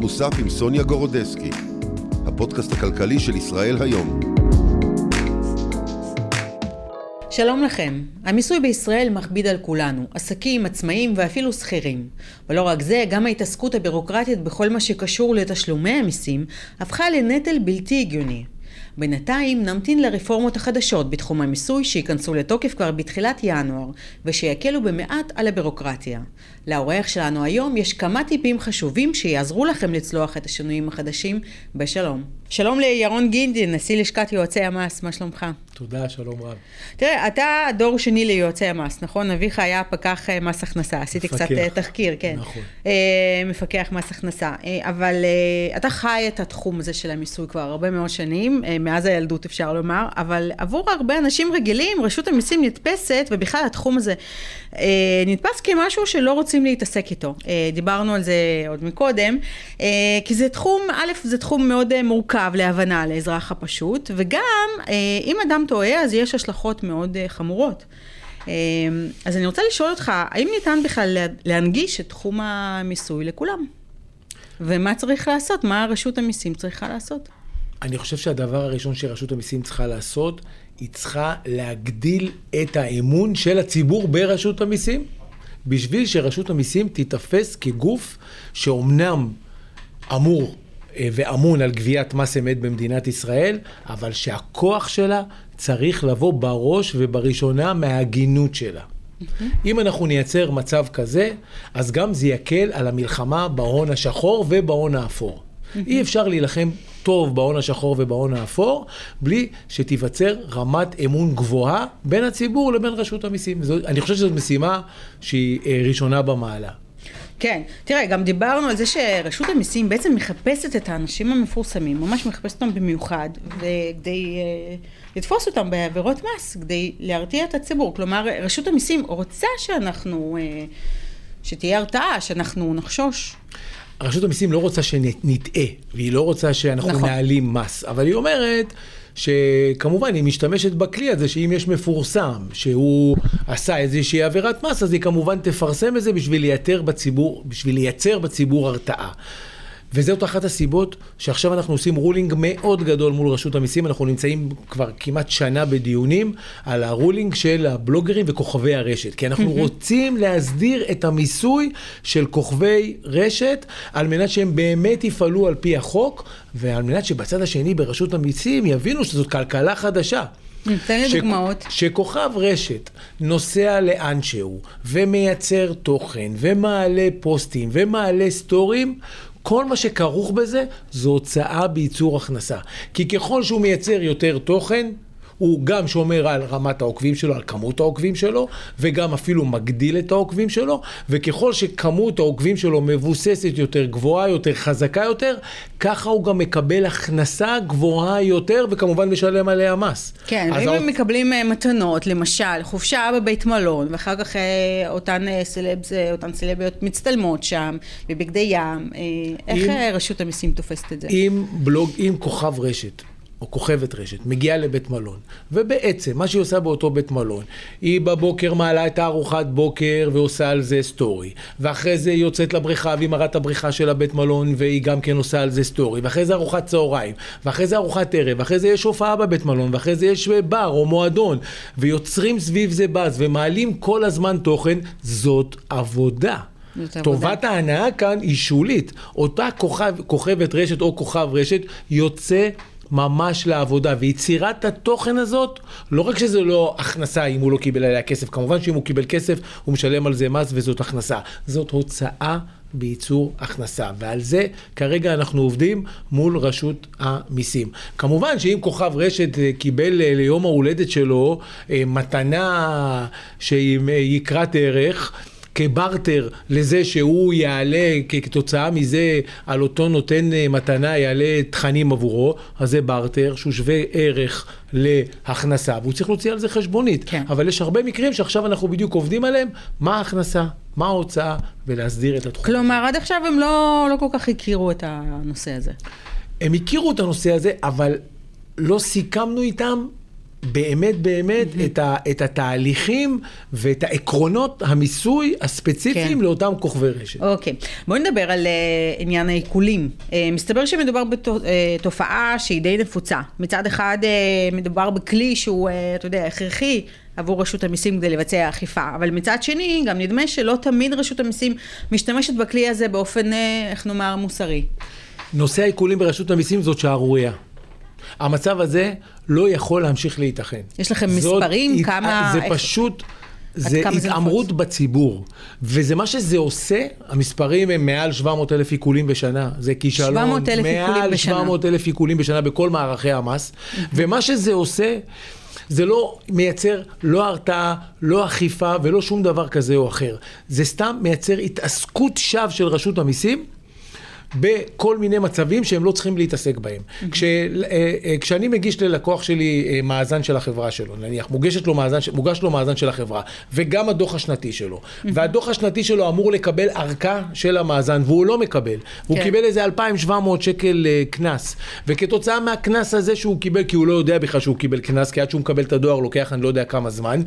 מוסף עם סוניה גורודסקי, הפודקאסט הכלכלי של ישראל היום. שלום לכם. המיסוי בישראל מכביד על כולנו, עסקים, עצמאים ואפילו שכירים. ולא רק זה, גם ההתעסקות הבירוקרטית בכל מה שקשור לתשלומי המיסים הפכה לנטל בלתי הגיוני. בינתיים נמתין לרפורמות החדשות בתחום המיסוי שייכנסו לתוקף כבר בתחילת ינואר ושיקלו במעט על הבירוקרטיה. לאורח שלנו היום יש כמה טיפים חשובים שיעזרו לכם לצלוח את השינויים החדשים בשלום. שלום לירון גינדי, נשיא לשכת יועצי המס, מה שלומך? תודה, שלום רב. תראה, אתה דור שני ליועצי המס, נכון? אביך היה פקח אה, מס הכנסה, עשיתי מפקח. קצת אה, תחקיר, כן. נכון. אה, מפקח מס הכנסה. אבל אתה חי את התחום הזה של המיסוי כבר הרבה מאוד שנים, מאז הילדות אפשר לומר, אבל עבור הרבה אנשים רגילים, רשות המיסים נתפסת, ובכלל התחום הזה נתפס כמשהו שלא רוצים להתעסק איתו. דיברנו על זה עוד מקודם, כי זה תחום, א', זה תחום מאוד מורכב להבנה לאזרח הפשוט, וגם אם אדם טועה, אז יש השלכות מאוד uh, חמורות. Uh, אז אני רוצה לשאול אותך, האם ניתן בכלל להנגיש את תחום המיסוי לכולם? ומה צריך לעשות? מה רשות המיסים צריכה לעשות? אני חושב שהדבר הראשון שרשות המיסים צריכה לעשות, היא צריכה להגדיל את האמון של הציבור ברשות המיסים, בשביל שרשות המיסים תיתפס כגוף שאומנם אמור אה, ואמון על גביית מס אמת במדינת ישראל, אבל שהכוח שלה צריך לבוא בראש ובראשונה מההגינות שלה. אם אנחנו נייצר מצב כזה, אז גם זה יקל על המלחמה בהון השחור ובהון האפור. אי אפשר להילחם טוב בהון השחור ובהון האפור, בלי שתיווצר רמת אמון גבוהה בין הציבור לבין רשות המיסים. אני חושב שזאת משימה שהיא אה, ראשונה במעלה. כן, תראה, גם דיברנו על זה שרשות המיסים בעצם מחפשת את האנשים המפורסמים, ממש מחפשת אותם במיוחד, וכדי uh, לתפוס אותם בעבירות מס, כדי להרתיע את הציבור. כלומר, רשות המיסים רוצה שאנחנו, uh, שתהיה הרתעה, שאנחנו נחשוש. רשות המיסים לא רוצה שנטעה, והיא לא רוצה שאנחנו נכון. נעלים מס, אבל היא אומרת... שכמובן היא משתמשת בכלי הזה שאם יש מפורסם שהוא עשה איזושהי עבירת מס אז היא כמובן תפרסם את זה בשביל לייצר בציבור, בשביל לייצר בציבור הרתעה. וזאת אחת הסיבות שעכשיו אנחנו עושים רולינג מאוד גדול מול רשות המיסים, אנחנו נמצאים כבר כמעט שנה בדיונים על הרולינג של הבלוגרים וכוכבי הרשת, כי אנחנו רוצים להסדיר את המיסוי של כוכבי רשת, על מנת שהם באמת יפעלו על פי החוק, ועל מנת שבצד השני ברשות המיסים יבינו שזאת כלכלה חדשה. תן לי דוגמאות. שכוכב רשת נוסע לאן שהוא ומייצר תוכן ומעלה פוסטים ומעלה סטורים, כל מה שכרוך בזה זו הוצאה בייצור הכנסה. כי ככל שהוא מייצר יותר תוכן, הוא גם שומר על רמת העוקבים שלו, על כמות העוקבים שלו, וגם אפילו מגדיל את העוקבים שלו, וככל שכמות העוקבים שלו מבוססת יותר, גבוהה יותר, חזקה יותר, ככה הוא גם מקבל הכנסה גבוהה יותר, וכמובן משלם עליה מס. כן, ואם הם מקבלים אה, מתנות, למשל, חופשה בבית מלון, ואחר כך אה, אותן אה, סלבס, אותן סלביות מצטלמות שם, בבגדי ים, איך אם, רשות המיסים תופסת את זה? אם בלוג, אם כוכב רשת. או כוכבת רשת, מגיעה לבית מלון, ובעצם מה שהיא עושה באותו בית מלון, היא בבוקר מעלה את הארוחת בוקר ועושה על זה סטורי, ואחרי זה היא יוצאת לבריכה והיא מראה את הבריכה של הבית מלון והיא גם כן עושה על זה סטורי, ואחרי זה ארוחת צהריים, ואחרי זה ארוחת ערב, ואחרי זה יש הופעה בבית מלון, ואחרי זה יש בר או מועדון, ויוצרים סביב זה באז ומעלים כל הזמן תוכן, זאת עבודה. טובת ההנאה כאן היא שולית. אותה כוכב, כוכבת רשת או כוכב רשת יוצא ממש לעבודה, ויצירת התוכן הזאת, לא רק שזה לא הכנסה אם הוא לא קיבל עליה כסף, כמובן שאם הוא קיבל כסף הוא משלם על זה מס וזאת הכנסה, זאת הוצאה בייצור הכנסה, ועל זה כרגע אנחנו עובדים מול רשות המיסים. כמובן שאם כוכב רשת אה, קיבל אה, ליום ההולדת שלו אה, מתנה שהיא יקרת ערך, כברטר לזה שהוא יעלה כתוצאה מזה על אותו נותן אה, מתנה יעלה תכנים עבורו, אז זה ברטר שהוא שווה ערך להכנסה והוא צריך להוציא על זה חשבונית. כן. אבל יש הרבה מקרים שעכשיו אנחנו בדיוק עובדים עליהם, מה ההכנסה, מה ההוצאה ולהסדיר את התחום. כלומר עד עכשיו הם לא, לא כל כך הכירו את הנושא הזה. הם הכירו את הנושא הזה אבל לא סיכמנו איתם באמת באמת mm-hmm. את, ה, את התהליכים ואת העקרונות המיסוי הספציפיים כן. לאותם כוכבי רשת. אוקיי, בואי נדבר על uh, עניין העיקולים. Uh, מסתבר שמדובר בתופעה uh, שהיא די נפוצה. מצד אחד uh, מדובר בכלי שהוא, uh, אתה יודע, הכרחי. עבור רשות המיסים כדי לבצע אכיפה, אבל מצד שני גם נדמה שלא תמיד רשות המיסים משתמשת בכלי הזה באופן, איך נאמר, מוסרי. נושא העיקולים ברשות המיסים זאת שערורייה. המצב הזה לא יכול להמשיך להיתכן. יש לכם מספרים? הת... כמה... זה פשוט... זה התעמרות בציבור, וזה מה שזה עושה, המספרים הם מעל 700 אלף עיקולים בשנה, זה כישלון, 700 אלף מעל 700 אלף עיקולים בשנה בכל מערכי המס, ומה שזה עושה, זה לא מייצר לא הרתעה, לא אכיפה ולא שום דבר כזה או אחר, זה סתם מייצר התעסקות שווא של רשות המיסים. בכל מיני מצבים שהם לא צריכים להתעסק בהם. Mm-hmm. כש, אה, אה, כשאני מגיש ללקוח שלי אה, מאזן של החברה שלו, נניח, מוגשת לו מאזן, מוגש לו מאזן של החברה, וגם הדוח השנתי שלו, mm-hmm. והדוח השנתי שלו אמור לקבל ארכה של המאזן, והוא לא מקבל. הוא כן. קיבל איזה 2,700 שקל קנס, וכתוצאה מהקנס הזה שהוא קיבל, כי הוא לא יודע בכלל שהוא קיבל קנס, כי עד שהוא מקבל את הדואר לוקח אני לא יודע כמה זמן,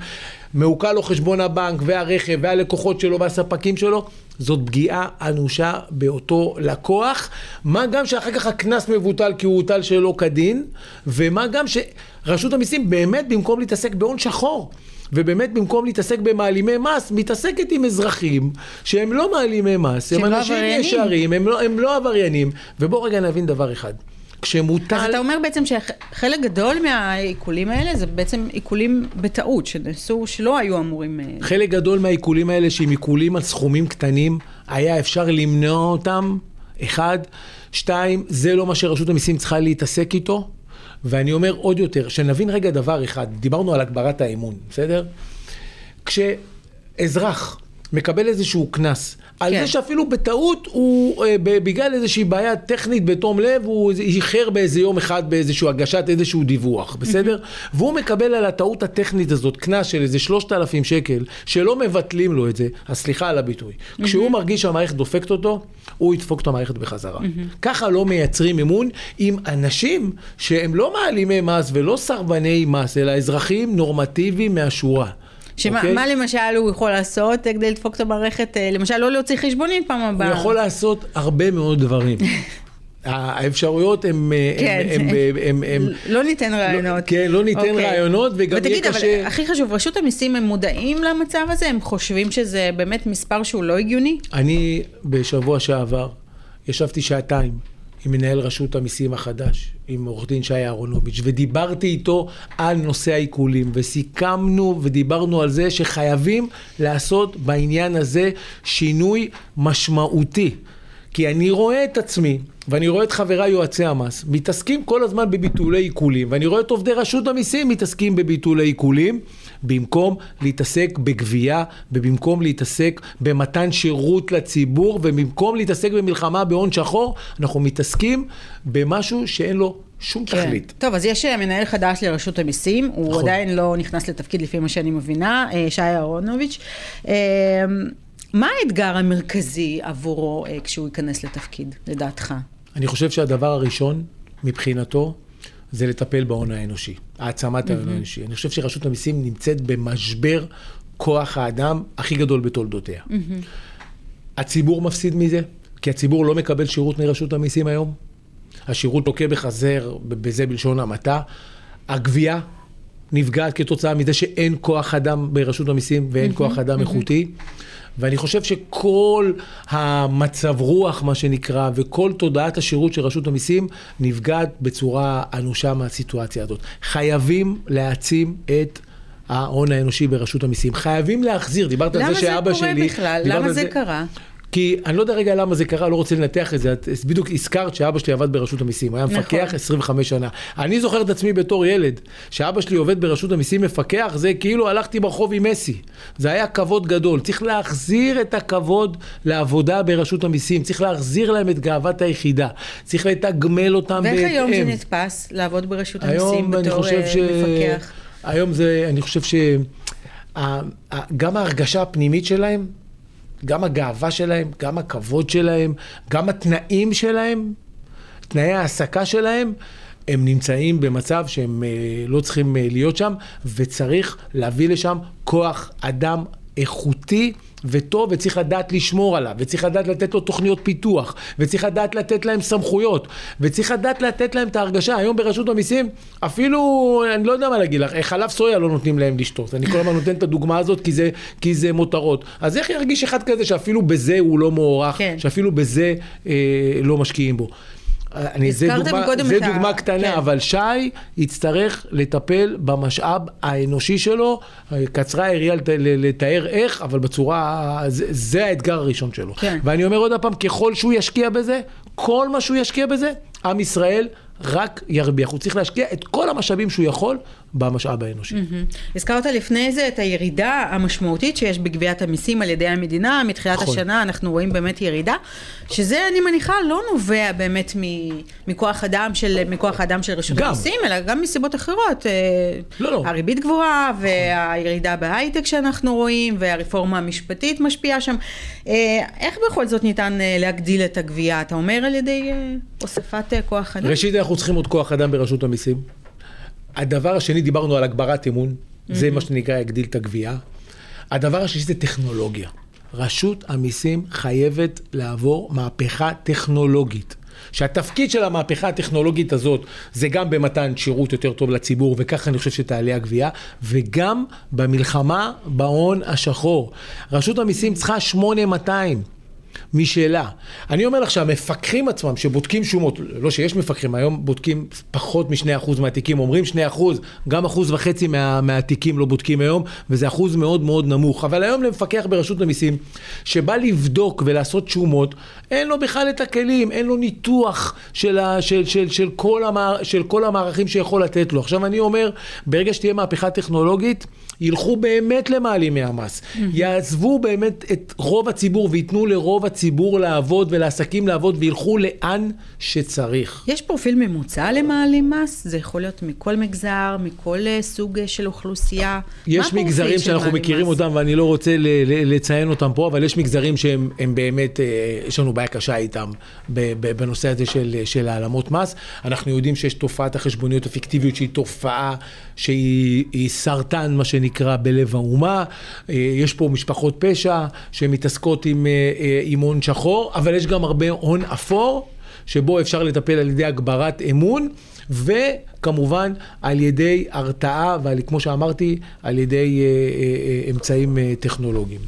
מעוקל לו חשבון הבנק והרכב והלקוחות שלו והספקים שלו, זאת פגיעה אנושה באותו לקוח, מה גם שאחר כך הקנס מבוטל כי הוא הוטל שלא כדין, ומה גם שרשות המיסים באמת במקום להתעסק בהון שחור, ובאמת במקום להתעסק במעלימי מס, מתעסקת עם אזרחים שהם לא מעלימי מס, הם לא אנשים ישרים, הם לא, הם לא עבריינים, ובואו רגע נבין דבר אחד. כשמוטל... אז אתה אומר בעצם שחלק גדול מהעיקולים האלה זה בעצם עיקולים בטעות, שנעשו, שלא היו אמורים... אה, חלק גדול מהעיקולים האלה שהם עיקולים על סכומים קטנים, היה אפשר למנוע אותם, אחד. שתיים, זה לא מה שרשות המיסים צריכה להתעסק איתו. ואני אומר עוד יותר, שנבין רגע דבר אחד, דיברנו על הגברת האמון, בסדר? כשאזרח מקבל איזשהו קנס על כן. זה שאפילו בטעות הוא, אה, בגלל איזושהי בעיה טכנית בתום לב, הוא איחר באיזה יום אחד באיזשהו הגשת איזשהו דיווח, בסדר? והוא מקבל על הטעות הטכנית הזאת קנס של איזה שלושת אלפים שקל, שלא מבטלים לו את זה, אז סליחה על הביטוי. כשהוא מרגיש שהמערכת דופקת אותו, הוא ידפוק את המערכת בחזרה. ככה לא מייצרים אמון עם אנשים שהם לא מעלימי מס ולא סרבני מס, אלא אזרחים נורמטיביים מהשורה. שמה okay. אוקיי? למשל הוא יכול לעשות כדי לדפוק את המערכת, אה, למשל לא להוציא חשבונית פעם הבאה. הוא יכול לעשות הרבה מאוד דברים. האפשרויות הן... כן, לא ניתן רעיונות. כן, לא ניתן אוקיי. רעיונות וגם יהיה קשה... ותגיד, אבל הכי חשוב, רשות המיסים הם מודעים למצב הזה? הם חושבים שזה באמת מספר שהוא לא הגיוני? אני בשבוע שעבר ישבתי שעתיים עם מנהל רשות המיסים החדש, עם עורך דין שי אהרונוביץ', ודיברתי איתו על נושא העיקולים, וסיכמנו ודיברנו על זה שחייבים לעשות בעניין הזה שינוי משמעותי. כי אני רואה את עצמי, ואני רואה את חבריי יועצי המס, מתעסקים כל הזמן בביטולי עיקולים, ואני רואה את עובדי רשות המיסים מתעסקים בביטולי עיקולים. במקום להתעסק בגבייה ובמקום להתעסק במתן שירות לציבור ובמקום להתעסק במלחמה בהון שחור, אנחנו מתעסקים במשהו שאין לו שום כן. תכלית. טוב, אז יש אה, מנהל חדש לרשות המיסים, הוא נכון. עדיין לא נכנס לתפקיד לפי מה שאני מבינה, אה, שי אהרונוביץ'. אה, מה האתגר המרכזי עבורו כשהוא ייכנס לתפקיד, לדעתך? אני חושב שהדבר הראשון, מבחינתו, זה לטפל בהון האנושי, העצמת ההון האנושי. אני חושב שרשות המיסים נמצאת במשבר כוח האדם הכי גדול בתולדותיה. הציבור מפסיד מזה, כי הציבור לא מקבל שירות מרשות המיסים היום. השירות לוקה בחזר, בזה בלשון המעטה. הגבייה נפגעת כתוצאה מזה שאין כוח אדם ברשות המיסים ואין כוח אדם איכותי. ואני חושב שכל המצב רוח, מה שנקרא, וכל תודעת השירות של רשות המיסים נפגעת בצורה אנושה מהסיטואציה הזאת. חייבים להעצים את... ההון האנושי ברשות המיסים. חייבים להחזיר, דיברת על זה שאבא שלי... למה זה קורה בכלל? למה זה, זה קרה? כי אני לא יודע רגע למה זה קרה, לא רוצה לנתח את זה. את בדיוק הזכרת שאבא שלי עבד ברשות המיסים, היה מפקח נכון. 25 שנה. אני זוכר את עצמי בתור ילד, שאבא שלי עובד ברשות המיסים מפקח, זה כאילו הלכתי ברחוב עם מסי. זה היה כבוד גדול. צריך להחזיר את הכבוד לעבודה ברשות המיסים, צריך להחזיר להם את גאוות היחידה, צריך לתגמל אותם בהתאם. ואיך היום זה נתפס, לעבוד ברשות המיסים בתור אה, ש... מפקח? היום זה, אני חושב ש... גם ההרגשה הפנימית שלהם, גם הגאווה שלהם, גם הכבוד שלהם, גם התנאים שלהם, תנאי ההעסקה שלהם, הם נמצאים במצב שהם אה, לא צריכים אה, להיות שם, וצריך להביא לשם כוח אדם איכותי. וטוב, וצריך לדעת לשמור עליו, וצריך לדעת לתת לו תוכניות פיתוח, וצריך לדעת לתת להם סמכויות, וצריך לדעת לתת להם את ההרגשה. היום ברשות המיסים, אפילו, אני לא יודע מה להגיד לך, חלב סויה לא נותנים להם לשתות. אני כל הזמן נותן את הדוגמה הזאת כי זה, כי זה מותרות. אז איך ירגיש אחד כזה שאפילו בזה הוא לא מוערך, כן. שאפילו בזה אה, לא משקיעים בו? אני, זה דוגמה, זה דוגמה ה... קטנה, כן. אבל שי יצטרך לטפל במשאב האנושי שלו. קצרה היריעה לתאר איך, אבל בצורה, זה, זה האתגר הראשון שלו. כן. ואני אומר עוד פעם, ככל שהוא ישקיע בזה, כל מה שהוא ישקיע בזה, עם ישראל רק ירוויח. הוא צריך להשקיע את כל המשאבים שהוא יכול במשאב האנושי. Mm-hmm. הזכרת לפני זה את הירידה המשמעותית שיש בגביית המיסים על ידי המדינה, מתחילת נכון. השנה אנחנו רואים באמת ירידה, שזה אני מניחה לא נובע באמת מכוח אדם של, מכוח אדם של רשות המיסים, אלא גם מסיבות אחרות. אה, לא, לא. הריבית גבוהה, נכון. והירידה בהייטק שאנחנו רואים, והרפורמה המשפטית משפיעה שם. אה, איך בכל זאת ניתן אה, להגדיל את הגבייה? אתה אומר על ידי הוספת כוח אדם? ראשית, אנחנו צריכים עוד כוח אדם ברשות המיסים. הדבר השני, דיברנו על הגברת אמון, mm-hmm. זה מה שנקרא יגדיל את הגבייה. הדבר השלישי זה טכנולוגיה. רשות המיסים חייבת לעבור מהפכה טכנולוגית. שהתפקיד של המהפכה הטכנולוגית הזאת זה גם במתן שירות יותר טוב לציבור, וככה אני חושב שתעלה הגבייה, וגם במלחמה בהון השחור. רשות המיסים צריכה 8200. משאלה. אני אומר לך שהמפקחים עצמם שבודקים שומות, לא שיש מפקחים, היום בודקים פחות מ-2% מהתיקים, אומרים 2%, גם אחוז וחצי מה, מהתיקים לא בודקים היום, וזה אחוז מאוד מאוד נמוך. אבל היום למפקח ברשות המיסים, שבא לבדוק ולעשות שומות, אין לו בכלל את הכלים, אין לו ניתוח של, ה, של, של, של, כל, המער, של כל המערכים שיכול לתת לו. עכשיו אני אומר, ברגע שתהיה מהפכה טכנולוגית, ילכו באמת למעלימי המס. יעזבו באמת את רוב הציבור וייתנו לרוב הציבור לעבוד ולעסקים לעבוד וילכו לאן שצריך. יש פרופיל ממוצע למעלים מס? זה יכול להיות מכל מגזר, מכל אה, סוג אה, של אוכלוסייה? יש מגזרים שאנחנו מכירים מס? אותם ואני לא רוצה לציין אותם פה, אבל יש מגזרים שהם באמת, אה, יש לנו בעיה קשה איתם בנושא הזה של, של העלמות מס. אנחנו יודעים שיש תופעת החשבוניות הפיקטיביות שהיא תופעה שהיא סרטן, מה שנקרא, בלב האומה. יש פה משפחות פשע שמתעסקות עם, עם הון שחור, אבל יש גם הרבה הון אפור, שבו אפשר לטפל על ידי הגברת אמון. וכמובן על ידי הרתעה, וכמו שאמרתי, על ידי אה, אה, אה, אמצעים אה, טכנולוגיים.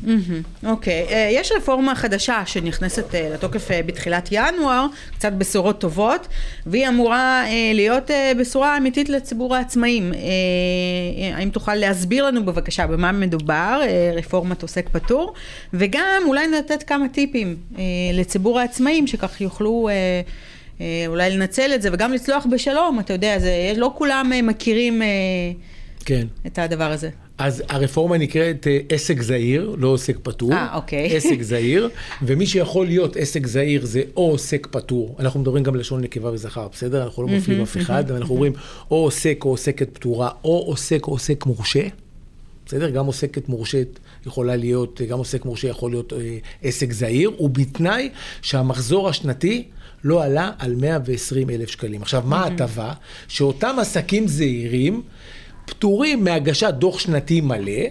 אוקיי, mm-hmm, okay. אה, יש רפורמה חדשה שנכנסת אה, לתוקף אה, בתחילת ינואר, קצת בשורות טובות, והיא אמורה אה, להיות אה, בשורה אמיתית לציבור העצמאים. אה, אה, האם תוכל להסביר לנו בבקשה במה מדובר, אה, רפורמת עוסק פטור, וגם אולי לתת כמה טיפים אה, לציבור העצמאים שכך יוכלו... אה, אולי לנצל את זה וגם לצלוח בשלום, אתה יודע, זה, לא כולם אה, מכירים אה, כן. את הדבר הזה. אז הרפורמה נקראת עסק זעיר, לא עוסק פטור. אה, אוקיי. עסק זעיר, ומי שיכול להיות עסק זעיר זה או עוסק פטור, אנחנו מדברים גם לשון נקבה וזכר, בסדר? אנחנו לא מפלים אף אחד, אנחנו אומרים או עוסק או עוסקת פטורה, או עוסק או עוסק מורשה. בסדר? גם עוסקת מורשית יכולה להיות, גם עוסק מורשה יכול להיות אה, עסק זעיר, ובתנאי שהמחזור השנתי לא עלה על 120 אלף שקלים. עכשיו, מה ההטבה? שאותם עסקים זעירים פטורים מהגשת דוח שנתי מלא,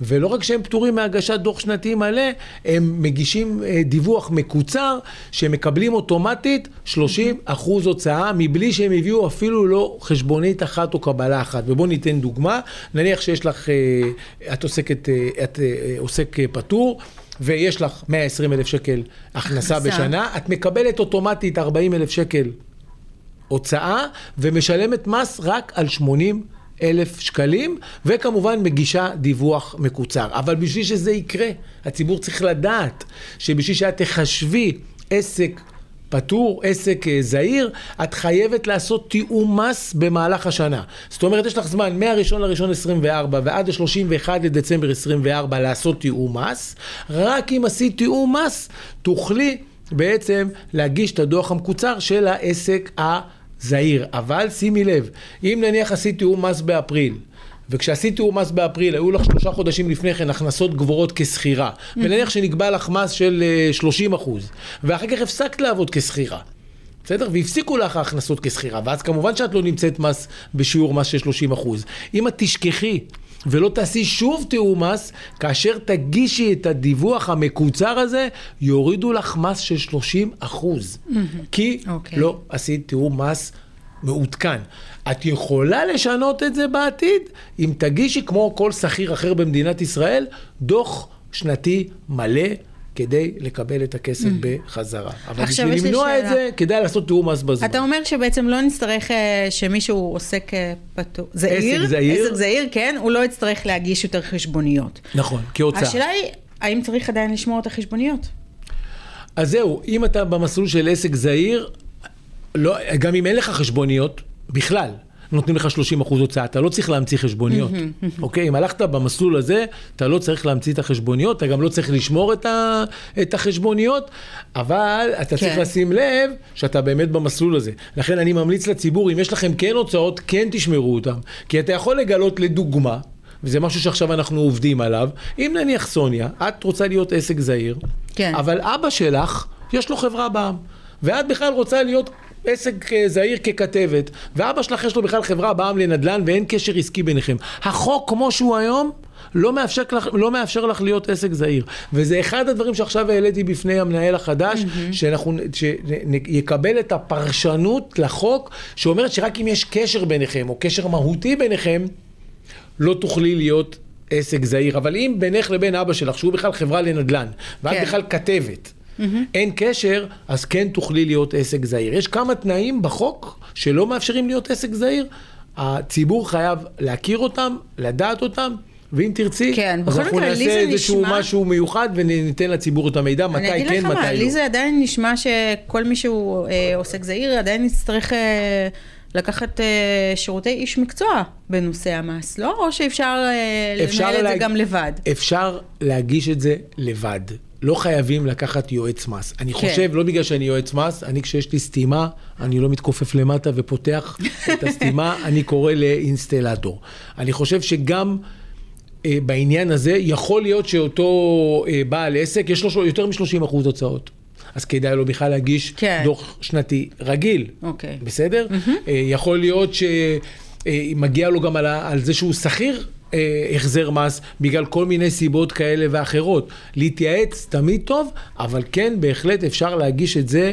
ולא רק שהם פטורים מהגשת דוח שנתי מלא, הם מגישים אה, דיווח מקוצר, שהם מקבלים אוטומטית 30 אחוז הוצאה, מבלי שהם הביאו אפילו לא חשבונית אחת או קבלה אחת. ובואו ניתן דוגמה, נניח שיש לך, אה, את עוסקת, אה, את עוסק פטור, ויש לך 120 אלף שקל הכנסה, בשנה, את מקבלת אוטומטית 40 אלף שקל הוצאה, ומשלמת מס רק על 80 אלף שקלים, וכמובן מגישה דיווח מקוצר. אבל בשביל שזה יקרה, הציבור צריך לדעת שבשביל שאת תחשבי עסק פטור, עסק אה, זעיר, את חייבת לעשות תיאום מס במהלך השנה. זאת אומרת, יש לך זמן מה-1 לראשון 24 ועד ה-31 לדצמבר 24 לעשות תיאום מס. רק אם עשית תיאום מס, תוכלי בעצם להגיש את הדוח המקוצר של העסק הזעיר. אבל שימי לב, אם נניח עשית תיאום מס באפריל, וכשעשית תיאום מס באפריל, היו לך שלושה חודשים לפני כן הכנסות גבוהות כשכירה, ונניח שנקבע לך מס של 30 אה, אחוז, ואחר כך הפסקת לעבוד כשכירה. בסדר? והפסיקו לך ההכנסות כשכירה, ואז כמובן שאת לא נמצאת מס בשיעור מס של 30 אחוז. אם את תשכחי ולא תעשי שוב תיאום מס, כאשר תגישי את הדיווח המקוצר הזה, יורידו לך מס של 30 אחוז. כי אוקיי. לא עשית תיאום מס מעודכן. את יכולה לשנות את זה בעתיד, אם תגישי, כמו כל שכיר אחר במדינת ישראל, דוח שנתי מלא. כדי לקבל את הכסף בחזרה. אבל בשביל למנוע את. זה, כדאי לעשות תיאום מס בזמן. אתה אומר שבעצם לא נצטרך אה, שמישהו עוסק אה, פטור, זעיר, זעיר. עסק זעיר, כן, הוא לא יצטרך להגיש יותר חשבוניות. נכון, כהוצאה. השאלה היא, האם צריך עדיין לשמור את החשבוניות? אז זהו, אם אתה במסלול של עסק זעיר, לא, גם אם אין לך חשבוניות, בכלל, נותנים לך 30 אחוז הוצאה, אתה לא צריך להמציא חשבוניות, אוקיי? אם הלכת במסלול הזה, אתה לא צריך להמציא את החשבוניות, אתה גם לא צריך לשמור את, ה, את החשבוניות, אבל אתה צריך כן. לשים לב שאתה באמת במסלול הזה. לכן אני ממליץ לציבור, אם יש לכם כן הוצאות, כן תשמרו אותן. כי אתה יכול לגלות לדוגמה, וזה משהו שעכשיו אנחנו עובדים עליו, אם נניח סוניה, את רוצה להיות עסק זעיר, כן. אבל אבא שלך, יש לו חברה בע"מ, ואת בכלל רוצה להיות עסק אה, זעיר ככתבת, ואבא שלך יש לו בכלל חברה בע"מ לנדל"ן ואין קשר עסקי ביניכם. החוק כמו שהוא היום, לא מאפשר, לך, לא מאפשר לך להיות עסק זעיר. וזה אחד הדברים שעכשיו העליתי בפני המנהל החדש, שאנחנו, שיקבל את הפרשנות לחוק, שאומרת שרק אם יש קשר ביניכם, או קשר מהותי ביניכם, לא תוכלי להיות עסק זעיר. אבל אם בינך לבין אבא שלך, שהוא בכלל חברה לנדל"ן, ואת כן. בכלל כתבת, אין קשר, אז כן תוכלי להיות עסק זעיר. יש כמה תנאים בחוק שלא מאפשרים להיות עסק זעיר. הציבור חייב להכיר אותם, לדעת אותם. ואם תרצי, כן, אז אנחנו נעשה איזשהו נשמע- משהו מיוחד וניתן לציבור את המידע, מתי אני אגיד כן, לך מתי מה, לא. לי זה עדיין נשמע שכל מי שהוא אה, עוסק זעיר עדיין יצטרך אה, לקחת אה, שירותי איש מקצוע בנושא המס, לא? או שאפשר אה, אפשר לנהל את זה גם לבד. אפשר להגיש את זה לבד. לא חייבים לקחת יועץ מס. אני כן. חושב, לא בגלל שאני יועץ מס, אני כשיש לי סתימה, אני לא מתכופף למטה ופותח את הסתימה, אני קורא לאינסטלטור. אני חושב שגם אה, בעניין הזה, יכול להיות שאותו אה, בעל עסק, יש לו יותר מ-30 אחוז הוצאות. אז כדאי לו בכלל להגיש כן. דוח שנתי רגיל. אוקיי. בסדר? אה, יכול להיות שמגיע לו גם על, על זה שהוא שכיר אה, החזר מס בגלל כל מיני סיבות כאלה ואחרות. להתייעץ תמיד טוב, אבל כן, בהחלט אפשר להגיש את זה.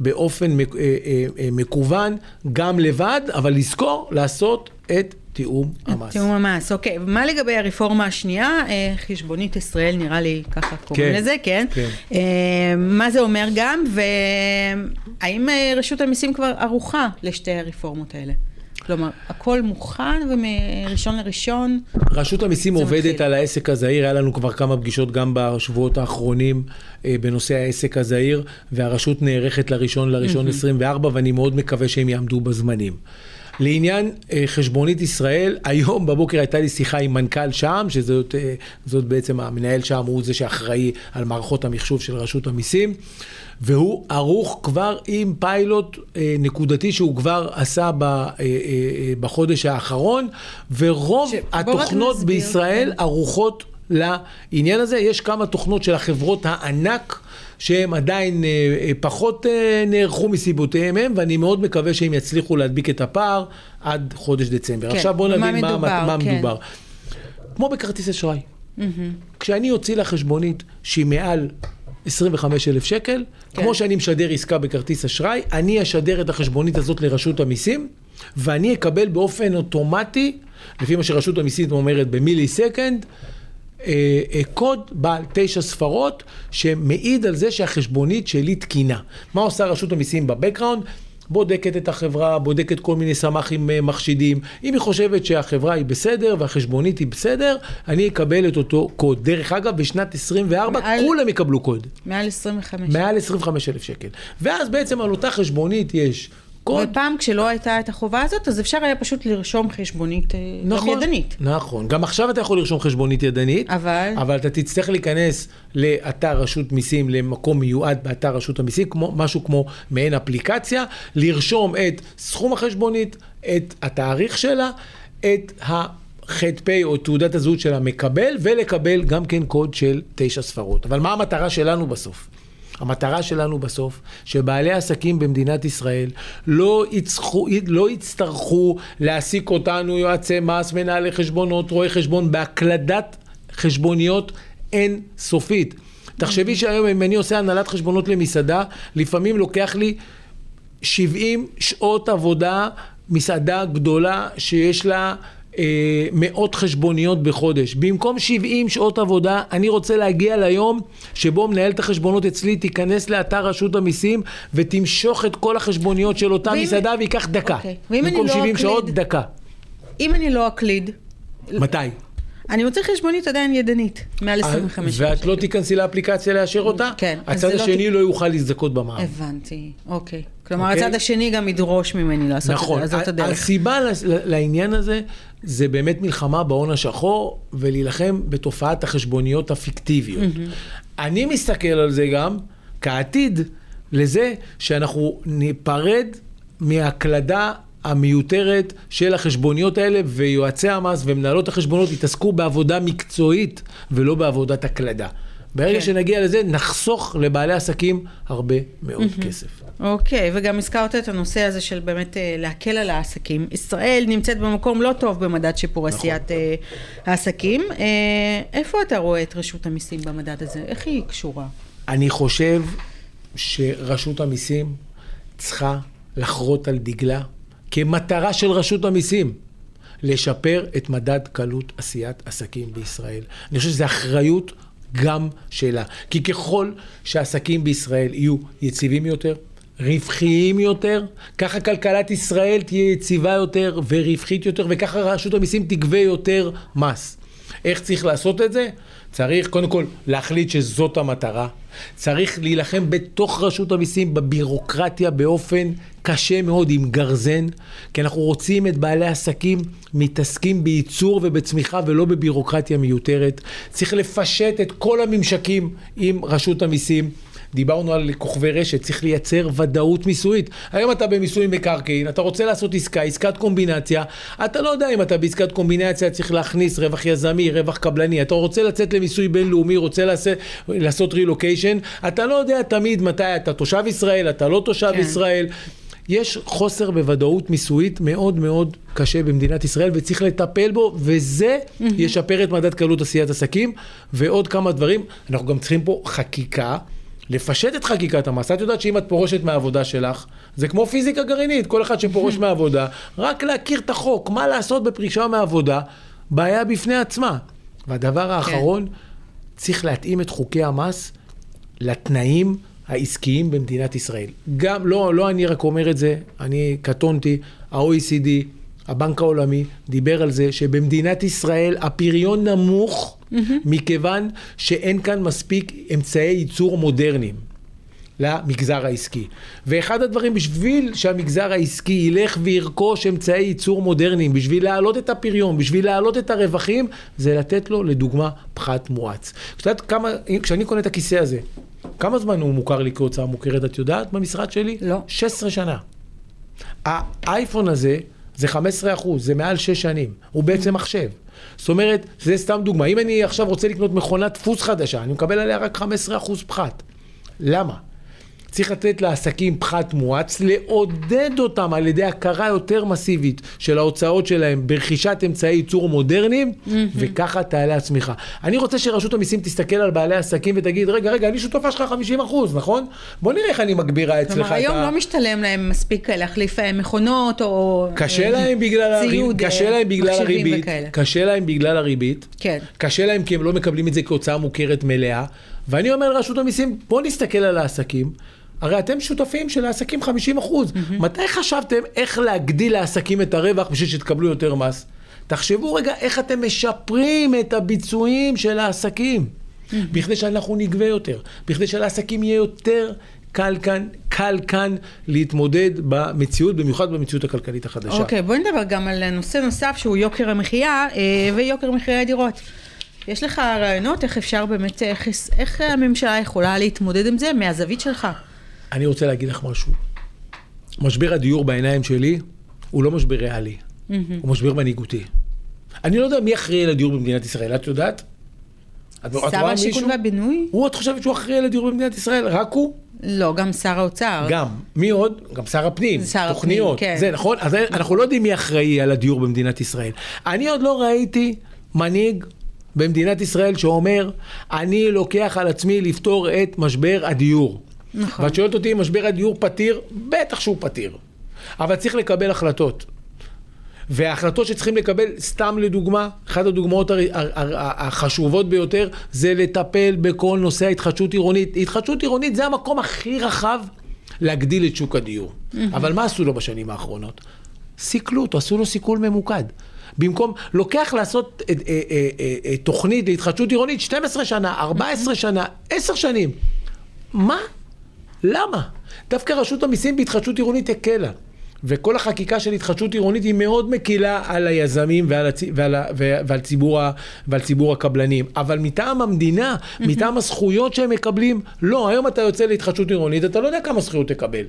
באופן מק- אה, אה, אה, מקוון, גם לבד, אבל לזכור לעשות את תיאום המס. תיאום המס, אוקיי. ומה לגבי הרפורמה השנייה? אה, חשבונית ישראל, נראה לי ככה קוראים כן, לזה, כן? כן. אה, מה זה אומר גם, והאם אה, רשות המיסים כבר ערוכה לשתי הרפורמות האלה? כלומר, הכל מוכן ומראשון לראשון, רשות המיסים עובדת מתחיל. על העסק הזעיר, היה לנו כבר כמה פגישות גם בשבועות האחרונים אה, בנושא העסק הזעיר, והרשות נערכת לראשון לראשון 24, ואני מאוד מקווה שהם יעמדו בזמנים. לעניין אה, חשבונית ישראל, היום בבוקר הייתה לי שיחה עם מנכ"ל שע"ם, שזאת אה, בעצם המנהל שע"ם, הוא זה שאחראי על מערכות המחשוב של רשות המיסים, והוא ערוך כבר עם פיילוט אה, נקודתי שהוא כבר עשה בחודש האחרון, ורוב התוכנות בישראל. ערוכות לעניין הזה. יש כמה תוכנות של החברות הענק שהן עדיין אה, אה, פחות אה, נערכו מסיבותיהם הם, ואני מאוד מקווה שהם יצליחו להדביק את הפער עד חודש דצמבר. כן, עכשיו בואו מה נבין מה, מדובר, מה כן. מדובר. כמו בכרטיס אשראי. כשאני אוציא לה חשבונית שהיא מעל 25,000 שקל, כן. כמו שאני משדר עסקה בכרטיס אשראי, אני אשדר את החשבונית הזאת לרשות המיסים, ואני אקבל באופן אוטומטי, לפי מה שרשות המיסים אומרת במילי סקנד, קוד בעל תשע ספרות שמעיד על זה שהחשבונית שלי תקינה. מה עושה רשות המיסים בבקראונד? בודקת את החברה, בודקת כל מיני סמ"כים אה, מחשידים. אם היא חושבת שהחברה היא בסדר והחשבונית היא בסדר, אני אקבל את אותו קוד. דרך אגב, בשנת 24 מעל- כולם יקבלו קוד. מעל 25. מעל 25,000 שקל. ואז בעצם על אותה חשבונית יש קוד. ופעם כשלא הייתה את החובה הזאת, אז אפשר היה פשוט לרשום חשבונית אה, גם נכון, ידנית. נכון. גם עכשיו אתה יכול לרשום חשבונית ידנית. אבל? אבל אתה תצטרך להיכנס לאתר רשות מיסים, למקום מיועד באתר רשות המיסים, כמו, משהו כמו מעין אפליקציה, לרשום את סכום החשבונית, את התאריך שלה, את ה-ח"פ או תעודת הזהות של המקבל, ולקבל גם כן קוד של תשע ספרות. אבל מה המטרה שלנו בסוף? המטרה שלנו בסוף, שבעלי עסקים במדינת ישראל לא, יצחו, לא יצטרכו להעסיק אותנו יועצי מס, מנהלי חשבונות, רואי חשבון, בהקלדת חשבוניות אין סופית. תחשבי שהיום אם אני עושה הנהלת חשבונות למסעדה, לפעמים לוקח לי 70 שעות עבודה, מסעדה גדולה שיש לה אה, מאות חשבוניות בחודש. במקום 70 שעות עבודה, אני רוצה להגיע ליום שבו מנהלת החשבונות אצלי תיכנס לאתר רשות המיסים ותמשוך את כל החשבוניות של אותה ואם- מסעדה וייקח דקה. אוקיי. ואם במקום אני לא 70 שעות, אקליד? דקה. אם אני לא אקליד, מתי? אני מוצא חשבונית עדיין ידנית, מעל 25 ואת לא תיכנסי לאפליקציה לאשר אותה? כן, הצד לא השני ת- לא יוכל להזדכות במע"מ. הבנתי, אוקיי. כלומר, אוקיי? הצד השני גם ידרוש ממני לעשות נכון, את זה, אז זאת הדרך. הסיבה לס- לעניין הזה זה באמת מלחמה בהון השחור ולהילחם בתופעת החשבוניות הפיקטיביות. אני מסתכל על זה גם כעתיד לזה שאנחנו ניפרד מהקלדה המיותרת של החשבוניות האלה ויועצי המס ומנהלות החשבונות יתעסקו בעבודה מקצועית ולא בעבודת הקלדה. ברגע כן. שנגיע לזה נחסוך לבעלי עסקים הרבה מאוד כסף. אוקיי, וגם הזכרת את הנושא הזה של באמת אה, להקל על העסקים. ישראל נמצאת במקום לא טוב במדד שיפור נכון. עשיית אה, העסקים. אה, איפה אתה רואה את רשות המיסים במדד הזה? איך היא קשורה? אני חושב שרשות המיסים צריכה לחרות על דגלה כמטרה של רשות המיסים לשפר את מדד קלות עשיית עסקים בישראל. אני חושב שזו אחריות גם שלה. כי ככל שהעסקים בישראל יהיו יציבים יותר, רווחיים יותר, ככה כלכלת ישראל תהיה יציבה יותר ורווחית יותר, וככה רשות המיסים תגבה יותר מס. איך צריך לעשות את זה? צריך קודם כל להחליט שזאת המטרה. צריך להילחם בתוך רשות המיסים בבירוקרטיה באופן קשה מאוד עם גרזן, כי אנחנו רוצים את בעלי העסקים מתעסקים בייצור ובצמיחה ולא בבירוקרטיה מיותרת. צריך לפשט את כל הממשקים עם רשות המיסים. דיברנו על כוכבי רשת, צריך לייצר ודאות מיסויית. היום אתה במיסוי מקרקעין, אתה רוצה לעשות עסקה, עסקת קומבינציה, אתה לא יודע אם אתה בעסקת קומבינציה צריך להכניס רווח יזמי, רווח קבלני, אתה רוצה לצאת למיסוי בינלאומי, רוצה לעשות, לעשות רילוקיישן, אתה לא יודע תמיד מתי אתה תושב ישראל, אתה לא תושב כן. ישראל. יש חוסר בוודאות מיסויית מאוד מאוד קשה במדינת ישראל וצריך לטפל בו וזה ישפר את מדד קלות עשיית עסקים ועוד כמה דברים. אנחנו גם צריכים פה חקיקה. לפשט את חקיקת המס. את יודעת שאם את פורשת מהעבודה שלך, זה כמו פיזיקה גרעינית, כל אחד שפורש מהעבודה, רק להכיר את החוק, מה לעשות בפרישה מהעבודה, בעיה בפני עצמה. והדבר האחרון, צריך להתאים את חוקי המס לתנאים העסקיים במדינת ישראל. גם, לא, לא אני רק אומר את זה, אני קטונתי, ה-OECD, הבנק העולמי, דיבר על זה שבמדינת ישראל הפריון נמוך מכיוון שאין כאן מספיק אמצעי ייצור מודרניים. למגזר העסקי. ואחד הדברים, בשביל שהמגזר העסקי ילך וירכוש אמצעי ייצור מודרניים, בשביל להעלות את הפריון, בשביל להעלות את הרווחים, זה לתת לו, לדוגמה, פחת מואץ. את יודעת כמה, כשאני קונה את הכיסא הזה, כמה זמן הוא מוכר לי כהוצאה מוכרת, את יודעת, במשרד שלי? לא. 16 שנה. האייפון הזה זה 15 אחוז, זה מעל 6 שנים. הוא בעצם מחשב. זאת אומרת, זה סתם דוגמה. אם אני עכשיו רוצה לקנות מכונת דפוס חדשה, אני מקבל עליה רק 15 אחוז פחת. למה? צריך לתת לעסקים פחת מואץ, לעודד אותם על ידי הכרה יותר מסיבית של ההוצאות שלהם ברכישת אמצעי ייצור מודרניים, וככה תעלה הצמיחה. אני רוצה שרשות המיסים תסתכל על בעלי עסקים ותגיד, רגע, רגע, אני שותפה שלך 50 אחוז, נכון? בוא נראה איך אני מגבירה אצלך את ה... כלומר, היום לא משתלם להם מספיק להחליף אה, מכונות או... קשה אה, להם בגלל, הריב... ציוד, אה, קשה להם בגלל הריבית. קשה להם בגלל הריבית, כן. קשה להם כי הם לא מקבלים את זה כהוצאה מוכרת מלאה, ואני אומר לרשות המיסים, בואו נסתכל על העסקים, הרי אתם שותפים של העסקים 50 אחוז, מתי חשבתם איך להגדיל לעסקים את הרווח בשביל שתקבלו יותר מס? תחשבו רגע איך אתם משפרים את הביצועים של העסקים, בכדי שאנחנו נגבה יותר, בכדי שלעסקים יהיה יותר קל כאן, קל כאן להתמודד במציאות, במיוחד במציאות הכלכלית החדשה. אוקיי, בואי נדבר גם על נושא נוסף שהוא יוקר המחיה אה, ויוקר מחירי הדירות. יש לך רעיונות איך אפשר באמת, איך, איך הממשלה יכולה להתמודד עם זה מהזווית שלך? אני רוצה להגיד לך משהו. משבר הדיור בעיניים שלי הוא לא משבר ריאלי, הוא משבר מנהיגותי. אני לא יודע מי אחראי על הדיור במדינת ישראל, את יודעת? את- שר השיכון? והבינוי? הוא, את חושבת שהוא אחראי על הדיור במדינת ישראל? רק הוא? לא, גם שר האוצר. גם. מי עוד? גם שר הפנים. שר הפנים, תוכניות. כן. זה נכון? אז אנחנו לא יודעים מי אחראי על הדיור במדינת ישראל. אני עוד לא ראיתי מנהיג במדינת ישראל שאומר, אני לוקח על עצמי לפתור את משבר הדיור. נכון. ואת שואלת אותי אם משבר הדיור פתיר? בטח שהוא פתיר. אבל צריך לקבל החלטות. וההחלטות שצריכים לקבל, סתם לדוגמה, אחת הדוגמאות החשובות ביותר, זה לטפל בכל נושא ההתחדשות עירונית. התחדשות עירונית זה המקום הכי רחב להגדיל את שוק הדיור. אבל מה עשו לו בשנים האחרונות? סיכלו אותו, עשו לו סיכול ממוקד. במקום, לוקח לעשות אה, אה, אה, אה, אה, תוכנית להתחדשות עירונית 12 שנה, 14 שנה, 10 שנים. מה? למה? דווקא רשות המיסים בהתחדשות עירונית הקלה. וכל החקיקה של התחדשות עירונית היא מאוד מקילה על היזמים ועל, הצ... ועל, ה... ועל, ציבור, ה... ועל ציבור הקבלנים. אבל מטעם המדינה, מטעם הזכויות שהם מקבלים, לא, היום אתה יוצא להתחדשות עירונית, אתה לא יודע כמה זכויות תקבל.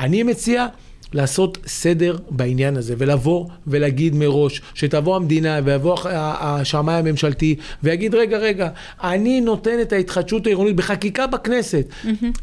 אני מציע לעשות סדר בעניין הזה, ולבוא ולהגיד מראש, שתבוא המדינה ויבוא השמאי הממשלתי ויגיד, רגע, רגע, אני נותן את ההתחדשות העירונית בחקיקה בכנסת,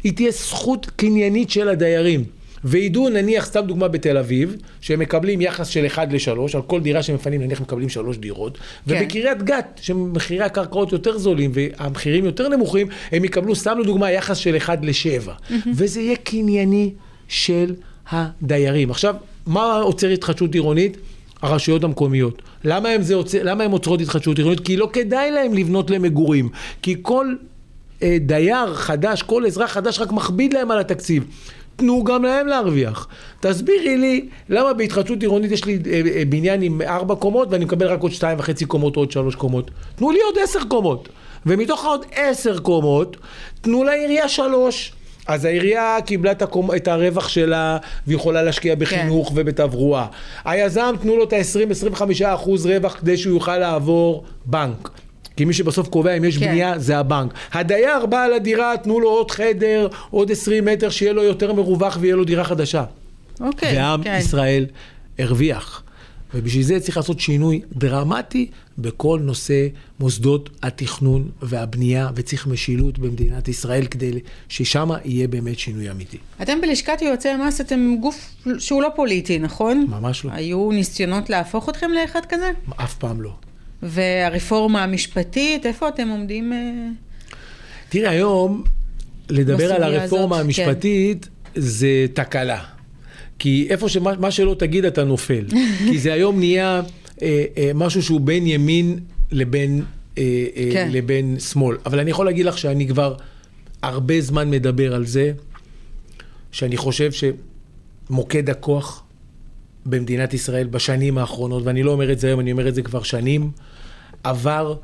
היא תהיה זכות קניינית של הדיירים. וידעו נניח, סתם דוגמה בתל אביב, שהם מקבלים יחס של 1 ל-3, על כל דירה שמפנים נניח מקבלים 3 דירות, כן. ובקריית גת, שמחירי הקרקעות יותר זולים והמחירים יותר נמוכים, הם יקבלו סתם לדוגמה יחס של 1 ל-7. וזה יהיה קנייני של הדיירים. עכשיו, מה עוצר התחדשות עירונית? הרשויות המקומיות. למה הם עוצרות התחדשות עירונית? כי לא כדאי להם לבנות למגורים. כי כל אה, דייר חדש, כל אזרח חדש רק מכביד להם על התקציב. תנו גם להם להרוויח. תסבירי לי למה בהתחדשות עירונית יש לי אה, אה, בניין עם ארבע קומות ואני מקבל רק עוד שתיים וחצי קומות או עוד שלוש קומות. תנו לי עוד עשר קומות. ומתוך העוד עשר קומות, תנו לעירייה שלוש. אז העירייה קיבלה את, הקומ... את הרווח שלה ויכולה להשקיע בחינוך כן. ובתברואה. היזם, תנו לו את ה-20-25% רווח כדי שהוא יוכל לעבור בנק. כי מי שבסוף קובע אם יש כן. בנייה זה הבנק. הדייר בעל הדירה, תנו לו עוד חדר, עוד 20 מטר, שיהיה לו יותר מרווח ויהיה לו דירה חדשה. אוקיי, ועם כן. ישראל הרוויח. ובשביל זה צריך לעשות שינוי דרמטי בכל נושא מוסדות התכנון והבנייה, וצריך משילות במדינת ישראל כדי ששם יהיה באמת שינוי אמיתי. אתם בלשכת יועצי המס, אתם גוף שהוא לא פוליטי, נכון? ממש לא. היו ניסיונות להפוך אתכם לאחד כזה? אף פעם לא. והרפורמה המשפטית, איפה אתם עומדים? אה? תראה, היום לדבר על הרפורמה הזאת, המשפטית זה תקלה. כי איפה שמה מה שלא תגיד אתה נופל. כי זה היום נהיה אה, אה, משהו שהוא בין ימין לבין, אה, אה, כן. לבין שמאל. אבל אני יכול להגיד לך שאני כבר הרבה זמן מדבר על זה, שאני חושב שמוקד הכוח במדינת ישראל בשנים האחרונות, ואני לא אומר את זה היום, אני אומר את זה כבר שנים, עבר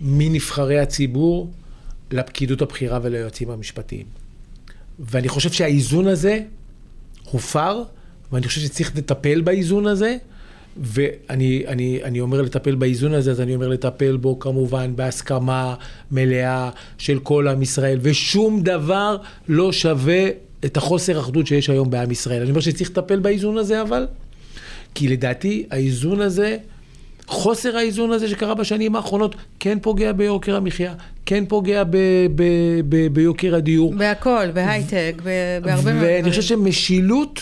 מנבחרי הציבור לפקידות הבכירה וליועצים המשפטיים. ואני חושב שהאיזון הזה הופר, ואני חושב שצריך לטפל באיזון הזה, ואני אני, אני אומר לטפל באיזון הזה, אז אני אומר לטפל בו כמובן בהסכמה מלאה של כל עם ישראל, ושום דבר לא שווה את החוסר אחדות שיש היום בעם ישראל. אני אומר שצריך לטפל באיזון הזה, אבל, כי לדעתי האיזון הזה, חוסר האיזון הזה שקרה בשנים האחרונות, כן פוגע ביוקר המחיה, כן פוגע ב, ב, ב, ביוקר הדיור. בהכל, בהייטק, ב- בהרבה מאוד ואני חושב שמשילות,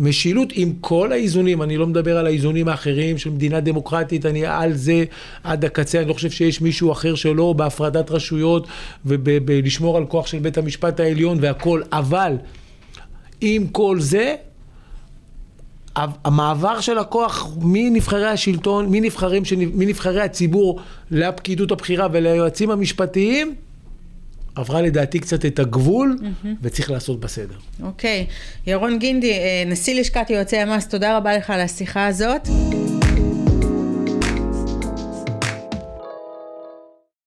משילות עם כל האיזונים, אני לא מדבר על האיזונים האחרים של מדינה דמוקרטית, אני על זה עד הקצה, אני לא חושב שיש מישהו אחר שלא בהפרדת רשויות ובלשמור על כוח של בית המשפט העליון והכל, אבל עם כל זה, המעבר של הכוח מנבחרי השלטון, מנבחרים, מנבחרי הציבור לפקידות הבכירה וליועצים המשפטיים, עברה לדעתי קצת את הגבול, וצריך לעשות בסדר. אוקיי. ירון גינדי, אה, נשיא לשכת יועצי המס, תודה רבה לך על השיחה הזאת.